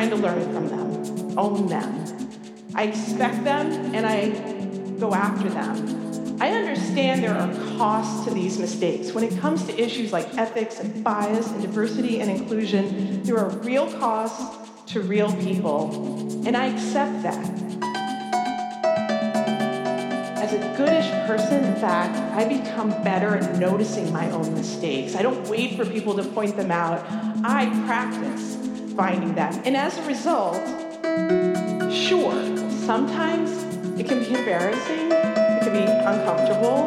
trying to learn from them, own them. I expect them and I go after them. I understand there are costs to these mistakes. When it comes to issues like ethics and bias and diversity and inclusion, there are real costs to real people, and I accept that as a goodish person, in fact, I become better at noticing my own mistakes. I don't wait for people to point them out. I practice finding them. And as a result, sure, sometimes it can be embarrassing, it can be uncomfortable.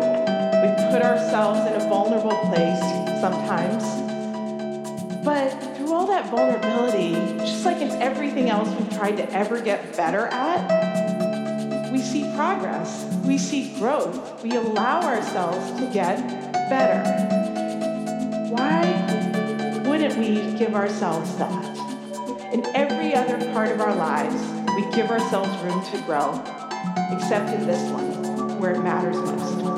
We put ourselves in a vulnerable place sometimes. But through all that vulnerability, just like in everything else we've tried to ever get better at, we see progress we see growth. We allow ourselves to get better. Why wouldn't we give ourselves that? Give ourselves room to grow, except in this one, where it matters most.